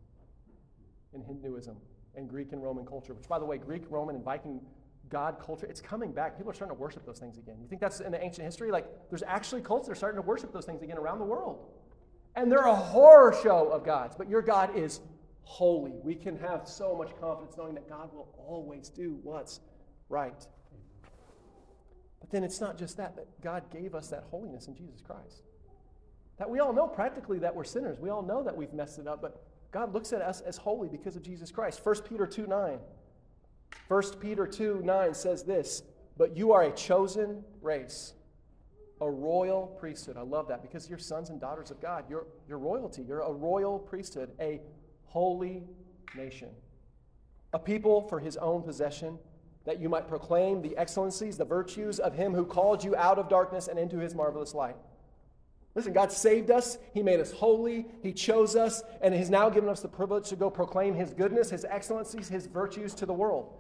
in Hinduism and Greek and Roman culture, which, by the way, Greek, Roman, and Viking God culture, it's coming back. People are starting to worship those things again. You think that's in the ancient history? Like, there's actually cults that are starting to worship those things again around the world. And they're a horror show of gods, but your God is holy. We can have so much confidence knowing that God will always do what's right. But then it's not just that, that God gave us that holiness in Jesus Christ. That we all know practically that we're sinners. We all know that we've messed it up, but God looks at us as holy because of Jesus Christ. 1 Peter 2 9. 1 Peter 2 9 says this, but you are a chosen race, a royal priesthood. I love that because you're sons and daughters of God. You're, you're royalty. You're a royal priesthood, a holy nation, a people for his own possession, that you might proclaim the excellencies, the virtues of him who called you out of darkness and into his marvelous light. Listen, God saved us. He made us holy. He chose us. And He's now given us the privilege to go proclaim His goodness, His excellencies, His virtues to the world.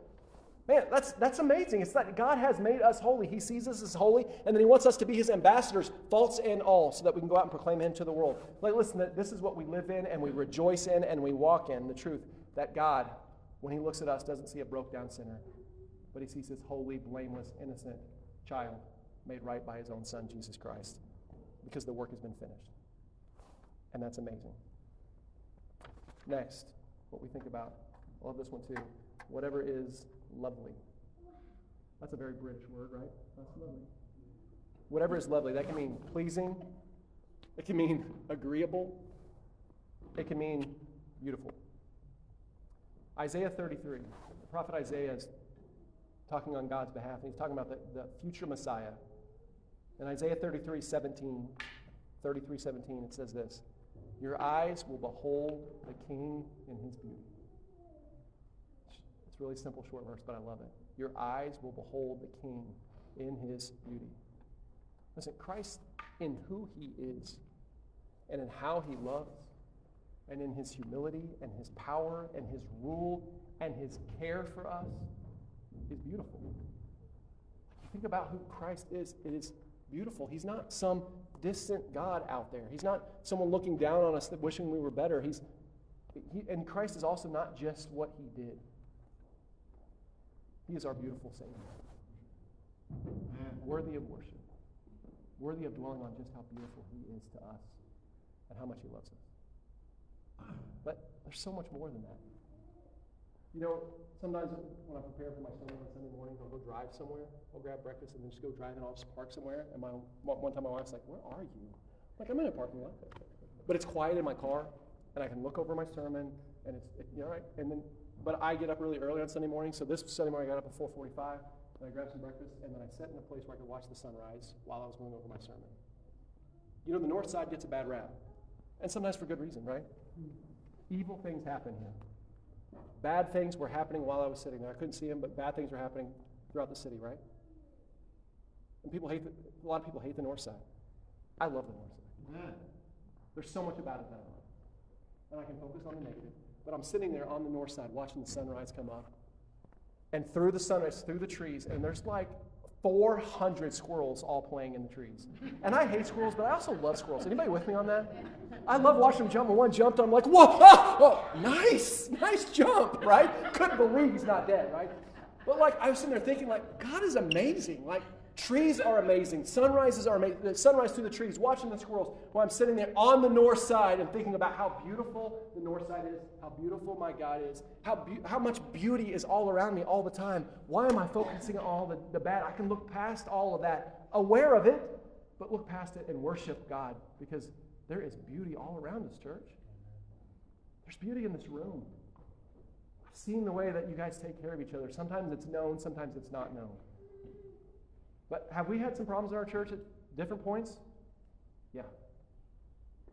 Man, that's, that's amazing. It's that God has made us holy. He sees us as holy, and then He wants us to be His ambassadors, faults and all, so that we can go out and proclaim Him to the world. Like, listen, this is what we live in, and we rejoice in, and we walk in the truth that God, when He looks at us, doesn't see a broke down sinner, but He sees His holy, blameless, innocent child made right by His own Son, Jesus Christ because the work has been finished. And that's amazing. Next, what we think about, I love this one too. Whatever is lovely. That's a very British word, right? That's lovely. Whatever is lovely, that can mean pleasing, it can mean agreeable, it can mean beautiful. Isaiah 33, the prophet Isaiah is talking on God's behalf, and he's talking about the, the future Messiah in Isaiah 33 17, 33 17, it says this Your eyes will behold the king in his beauty. Really simple, short verse, but I love it. Your eyes will behold the king in his beauty. Listen, Christ, in who he is, and in how he loves, and in his humility, and his power, and his rule, and his care for us, is beautiful. Think about who Christ is. It is beautiful. He's not some distant God out there. He's not someone looking down on us wishing we were better. He's, he, and Christ is also not just what he did. He is our beautiful Savior. Worthy of worship. Worthy of dwelling on just how beautiful he is to us and how much he loves us. But there's so much more than that. You know, sometimes when I prepare for my sermon on Sunday morning, I'll go drive somewhere. I'll grab breakfast and then just go drive and I'll just park somewhere. And my one time my wife's like, "Where are you?" I'm like, "I'm in a parking lot." But it's quiet in my car, and I can look over my sermon, and it's it, you know right. And then, but I get up really early on Sunday morning. So this Sunday morning I got up at 4:45, and I grabbed some breakfast, and then I sat in a place where I could watch the sunrise while I was going over my sermon. You know, the North Side gets a bad rap, and sometimes for good reason, right? Evil things happen here. Bad things were happening while I was sitting there. I couldn't see them, but bad things were happening throughout the city, right? And people hate the, a lot of people hate the north side. I love the north side. There's so much about it that I love. And I can focus on the negative. But I'm sitting there on the north side watching the sunrise come up. And through the sunrise, through the trees, and there's like 400 squirrels all playing in the trees. And I hate squirrels, but I also love squirrels. Anybody with me on that? I love watching them jump. When one jumped, I'm like, whoa, ah, oh, nice, nice jump, right? Couldn't believe he's not dead, right? But like, I was sitting there thinking, like, God is amazing. Like, Trees are amazing. Sunrises are amazing. Sunrise through the trees, watching the squirrels while I'm sitting there on the north side and thinking about how beautiful the north side is, how beautiful my God is, how, be- how much beauty is all around me all the time. Why am I focusing on all the, the bad? I can look past all of that, aware of it, but look past it and worship God because there is beauty all around this church. There's beauty in this room. I've seen the way that you guys take care of each other. Sometimes it's known, sometimes it's not known. But have we had some problems in our church at different points? Yeah.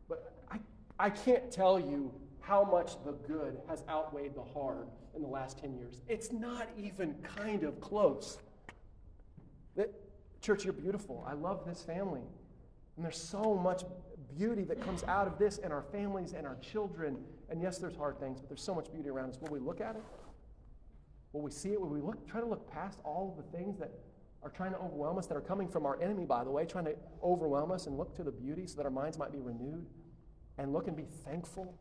But I, I can't tell you how much the good has outweighed the hard in the last 10 years. It's not even kind of close. That, church, you're beautiful. I love this family. And there's so much beauty that comes out of this and our families and our children. And yes, there's hard things, but there's so much beauty around us. Will we look at it? Will we see it? Will we look, try to look past all of the things that are trying to overwhelm us, that are coming from our enemy, by the way, trying to overwhelm us and look to the beauty so that our minds might be renewed and look and be thankful.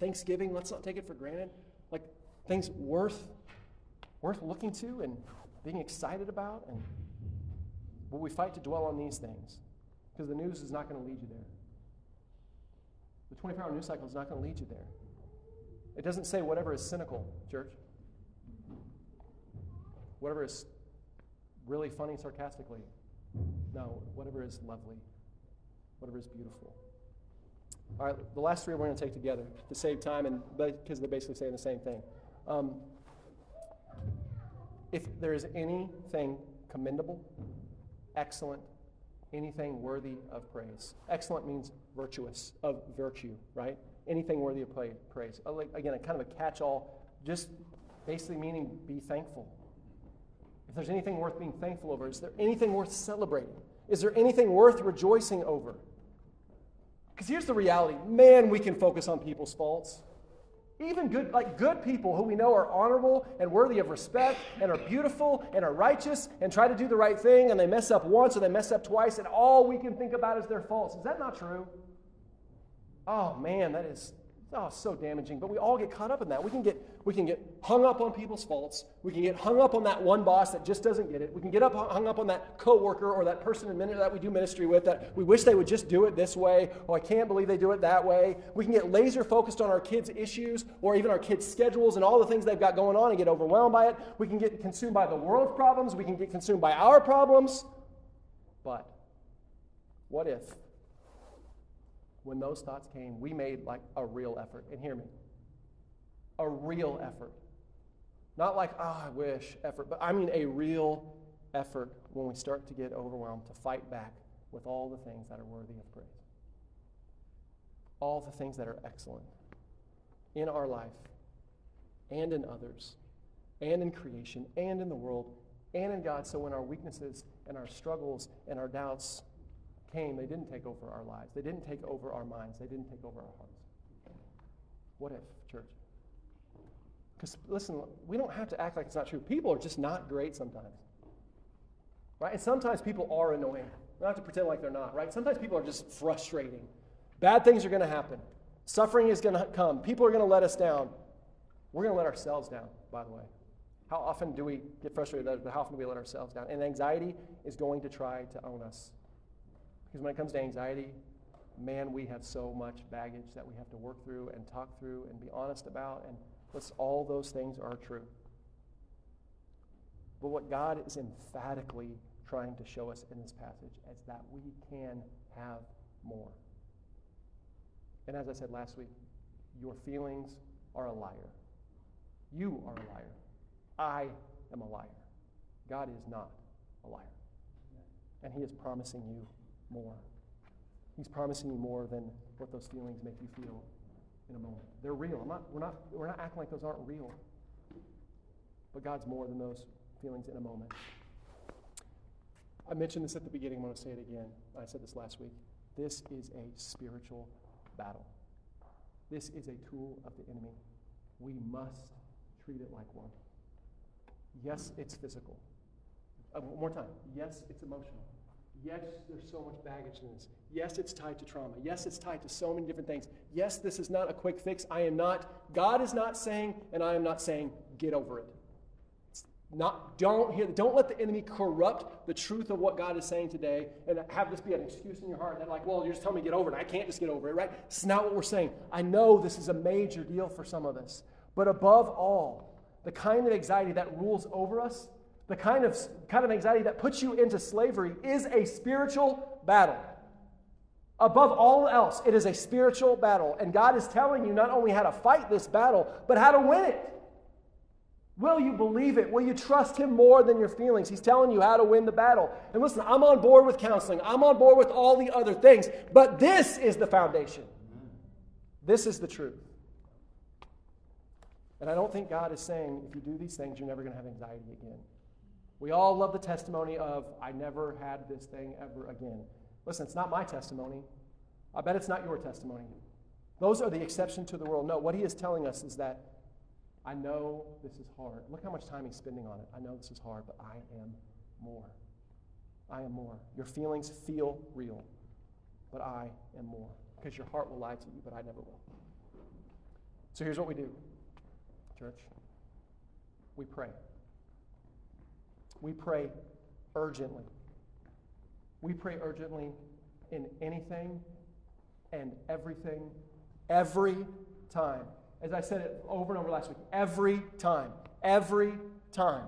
Thanksgiving, let's not take it for granted. Like things worth worth looking to and being excited about and will we fight to dwell on these things? Because the news is not going to lead you there. The 24 hour news cycle is not going to lead you there. It doesn't say whatever is cynical, church. Whatever is really funny sarcastically. No, whatever is lovely, whatever is beautiful. All right, the last three we're going to take together to save time, and because they're basically saying the same thing. Um, if there is anything commendable, excellent, anything worthy of praise. Excellent means virtuous, of virtue, right? Anything worthy of praise. Uh, again, a kind of a catch all, just basically meaning be thankful. If there's anything worth being thankful over, is there anything worth celebrating? Is there anything worth rejoicing over? Because here's the reality man, we can focus on people's faults. Even good, like good people who we know are honorable and worthy of respect and are beautiful and are righteous and try to do the right thing and they mess up once or they mess up twice and all we can think about is their faults. Is that not true? Oh man, that is Oh, so damaging. But we all get caught up in that. We can get, we can get hung up on people's faults. We can get hung up on that one boss that just doesn't get it. We can get up hung up on that coworker or that person in ministry that we do ministry with that we wish they would just do it this way. Oh, I can't believe they do it that way. We can get laser focused on our kids' issues or even our kids' schedules and all the things they've got going on and get overwhelmed by it. We can get consumed by the world's problems. We can get consumed by our problems. But what if when those thoughts came, we made like a real effort. And hear me a real effort. Not like, oh, I wish effort, but I mean a real effort when we start to get overwhelmed to fight back with all the things that are worthy of praise. All the things that are excellent in our life and in others and in creation and in the world and in God. So when our weaknesses and our struggles and our doubts came, they didn't take over our lives. They didn't take over our minds. They didn't take over our hearts. What if, church? Because, listen, we don't have to act like it's not true. People are just not great sometimes. Right? And sometimes people are annoying. We don't have to pretend like they're not, right? Sometimes people are just frustrating. Bad things are going to happen. Suffering is going to come. People are going to let us down. We're going to let ourselves down, by the way. How often do we get frustrated, but how often do we let ourselves down? And anxiety is going to try to own us. Because when it comes to anxiety, man, we have so much baggage that we have to work through and talk through and be honest about. And let's, all those things are true. But what God is emphatically trying to show us in this passage is that we can have more. And as I said last week, your feelings are a liar. You are a liar. I am a liar. God is not a liar. And He is promising you more. He's promising you more than what those feelings make you feel in a moment. They're real. I'm not, we're, not, we're not acting like those aren't real. But God's more than those feelings in a moment. I mentioned this at the beginning. I'm going to say it again. I said this last week. This is a spiritual battle. This is a tool of the enemy. We must treat it like one. Yes, it's physical. Uh, one more time. Yes, it's emotional. Yes, there's so much baggage in this. Yes, it's tied to trauma. Yes, it's tied to so many different things. Yes, this is not a quick fix. I am not, God is not saying, and I am not saying, get over it. Not, don't hear, don't let the enemy corrupt the truth of what God is saying today and have this be an excuse in your heart that, like, well, you're just telling me get over it. I can't just get over it, right? It's not what we're saying. I know this is a major deal for some of us. But above all, the kind of anxiety that rules over us the kind of, kind of anxiety that puts you into slavery is a spiritual battle. Above all else, it is a spiritual battle. And God is telling you not only how to fight this battle, but how to win it. Will you believe it? Will you trust Him more than your feelings? He's telling you how to win the battle. And listen, I'm on board with counseling, I'm on board with all the other things, but this is the foundation. This is the truth. And I don't think God is saying, if you do these things, you're never going to have anxiety again. We all love the testimony of, I never had this thing ever again. Listen, it's not my testimony. I bet it's not your testimony. Those are the exception to the rule. No, what he is telling us is that I know this is hard. Look how much time he's spending on it. I know this is hard, but I am more. I am more. Your feelings feel real, but I am more. Because your heart will lie to you, but I never will. So here's what we do, church we pray we pray urgently. We pray urgently in anything and everything Every time. As I said it over and over last week, every time. Every time.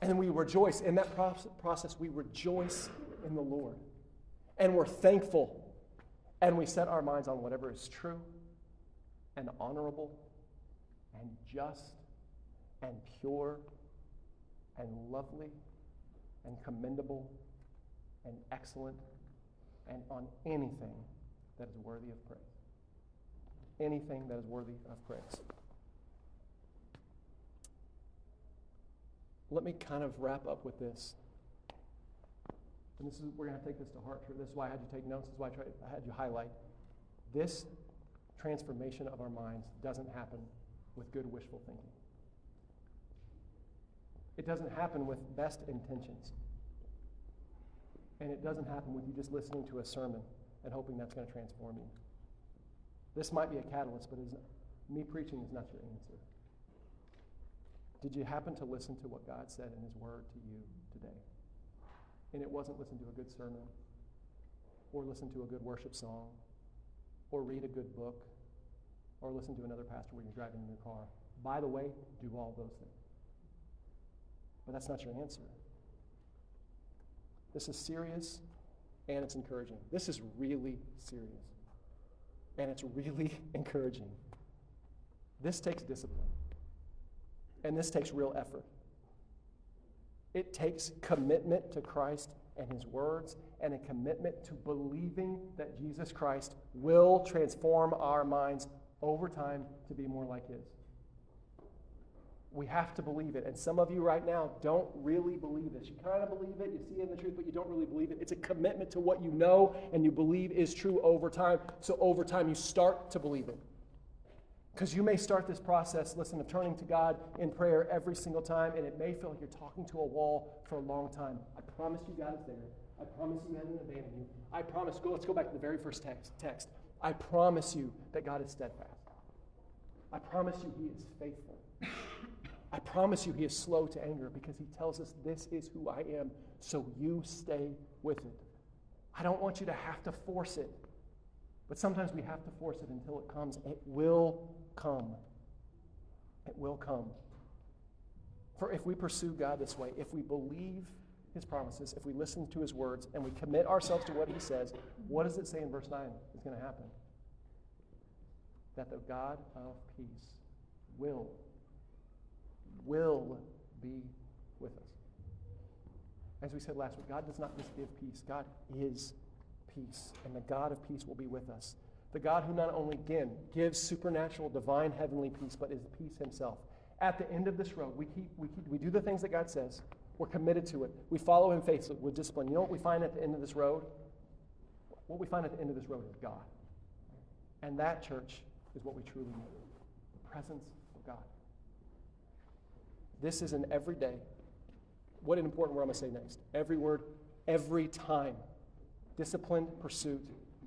And we rejoice. In that process, we rejoice in the Lord. And we're thankful. And we set our minds on whatever is true and honorable and just and pure and lovely and commendable and excellent and on anything that is worthy of praise. Anything that is worthy of praise. Let me kind of wrap up with this. And this is we're going to take this to heart. This is why I had you take notes. This is why I, tried, I had you highlight. This transformation of our minds doesn't happen with good wishful thinking. It doesn't happen with best intentions. And it doesn't happen with you just listening to a sermon and hoping that's going to transform you. This might be a catalyst, but me preaching is not your answer. Did you happen to listen to what God said in His Word to you today? And it wasn't listen to a good sermon, or listen to a good worship song, or read a good book, or listen to another pastor when you're driving in your car. By the way, do all those things. But that's not your answer. This is serious and it's encouraging. This is really serious and it's really encouraging. This takes discipline and this takes real effort. It takes commitment to Christ and His words and a commitment to believing that Jesus Christ will transform our minds over time to be more like His. We have to believe it. And some of you right now don't really believe this. You kind of believe it, you see it in the truth, but you don't really believe it. It's a commitment to what you know and you believe is true over time. So over time, you start to believe it. Because you may start this process, listen, of turning to God in prayer every single time, and it may feel like you're talking to a wall for a long time. I promise you God is there. I promise you hasn't abandoned you. I promise, go, let's go back to the very first text. text. I promise you that God is steadfast. I promise you He is faithful. I promise you, he is slow to anger because he tells us, This is who I am, so you stay with it. I don't want you to have to force it, but sometimes we have to force it until it comes. It will come. It will come. For if we pursue God this way, if we believe his promises, if we listen to his words, and we commit ourselves to what he says, what does it say in verse 9 is going to happen? That the God of peace will will be with us. As we said last week, God does not just give peace, God is peace. And the God of peace will be with us. The God who not only, again, gives supernatural, divine, heavenly peace, but is peace himself. At the end of this road, we, keep, we, keep, we do the things that God says. We're committed to it. We follow him faithfully with discipline. You know what we find at the end of this road? What we find at the end of this road is God. And that, church, is what we truly need the presence of God. This is an everyday. What an important word I'm going to say next. Every word, every time. Disciplined pursuit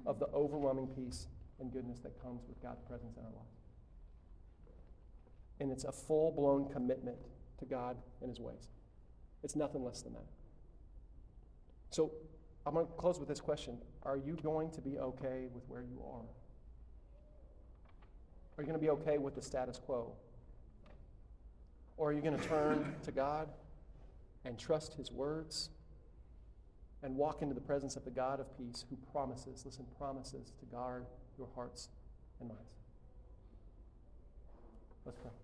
of the overwhelming peace and goodness that comes with God's presence in our lives. And it's a full blown commitment to God and His ways. It's nothing less than that. So I'm going to close with this question Are you going to be okay with where you are? Are you going to be okay with the status quo? Or are you going to turn to God and trust His words and walk into the presence of the God of peace who promises, listen, promises to guard your hearts and minds? Let's pray.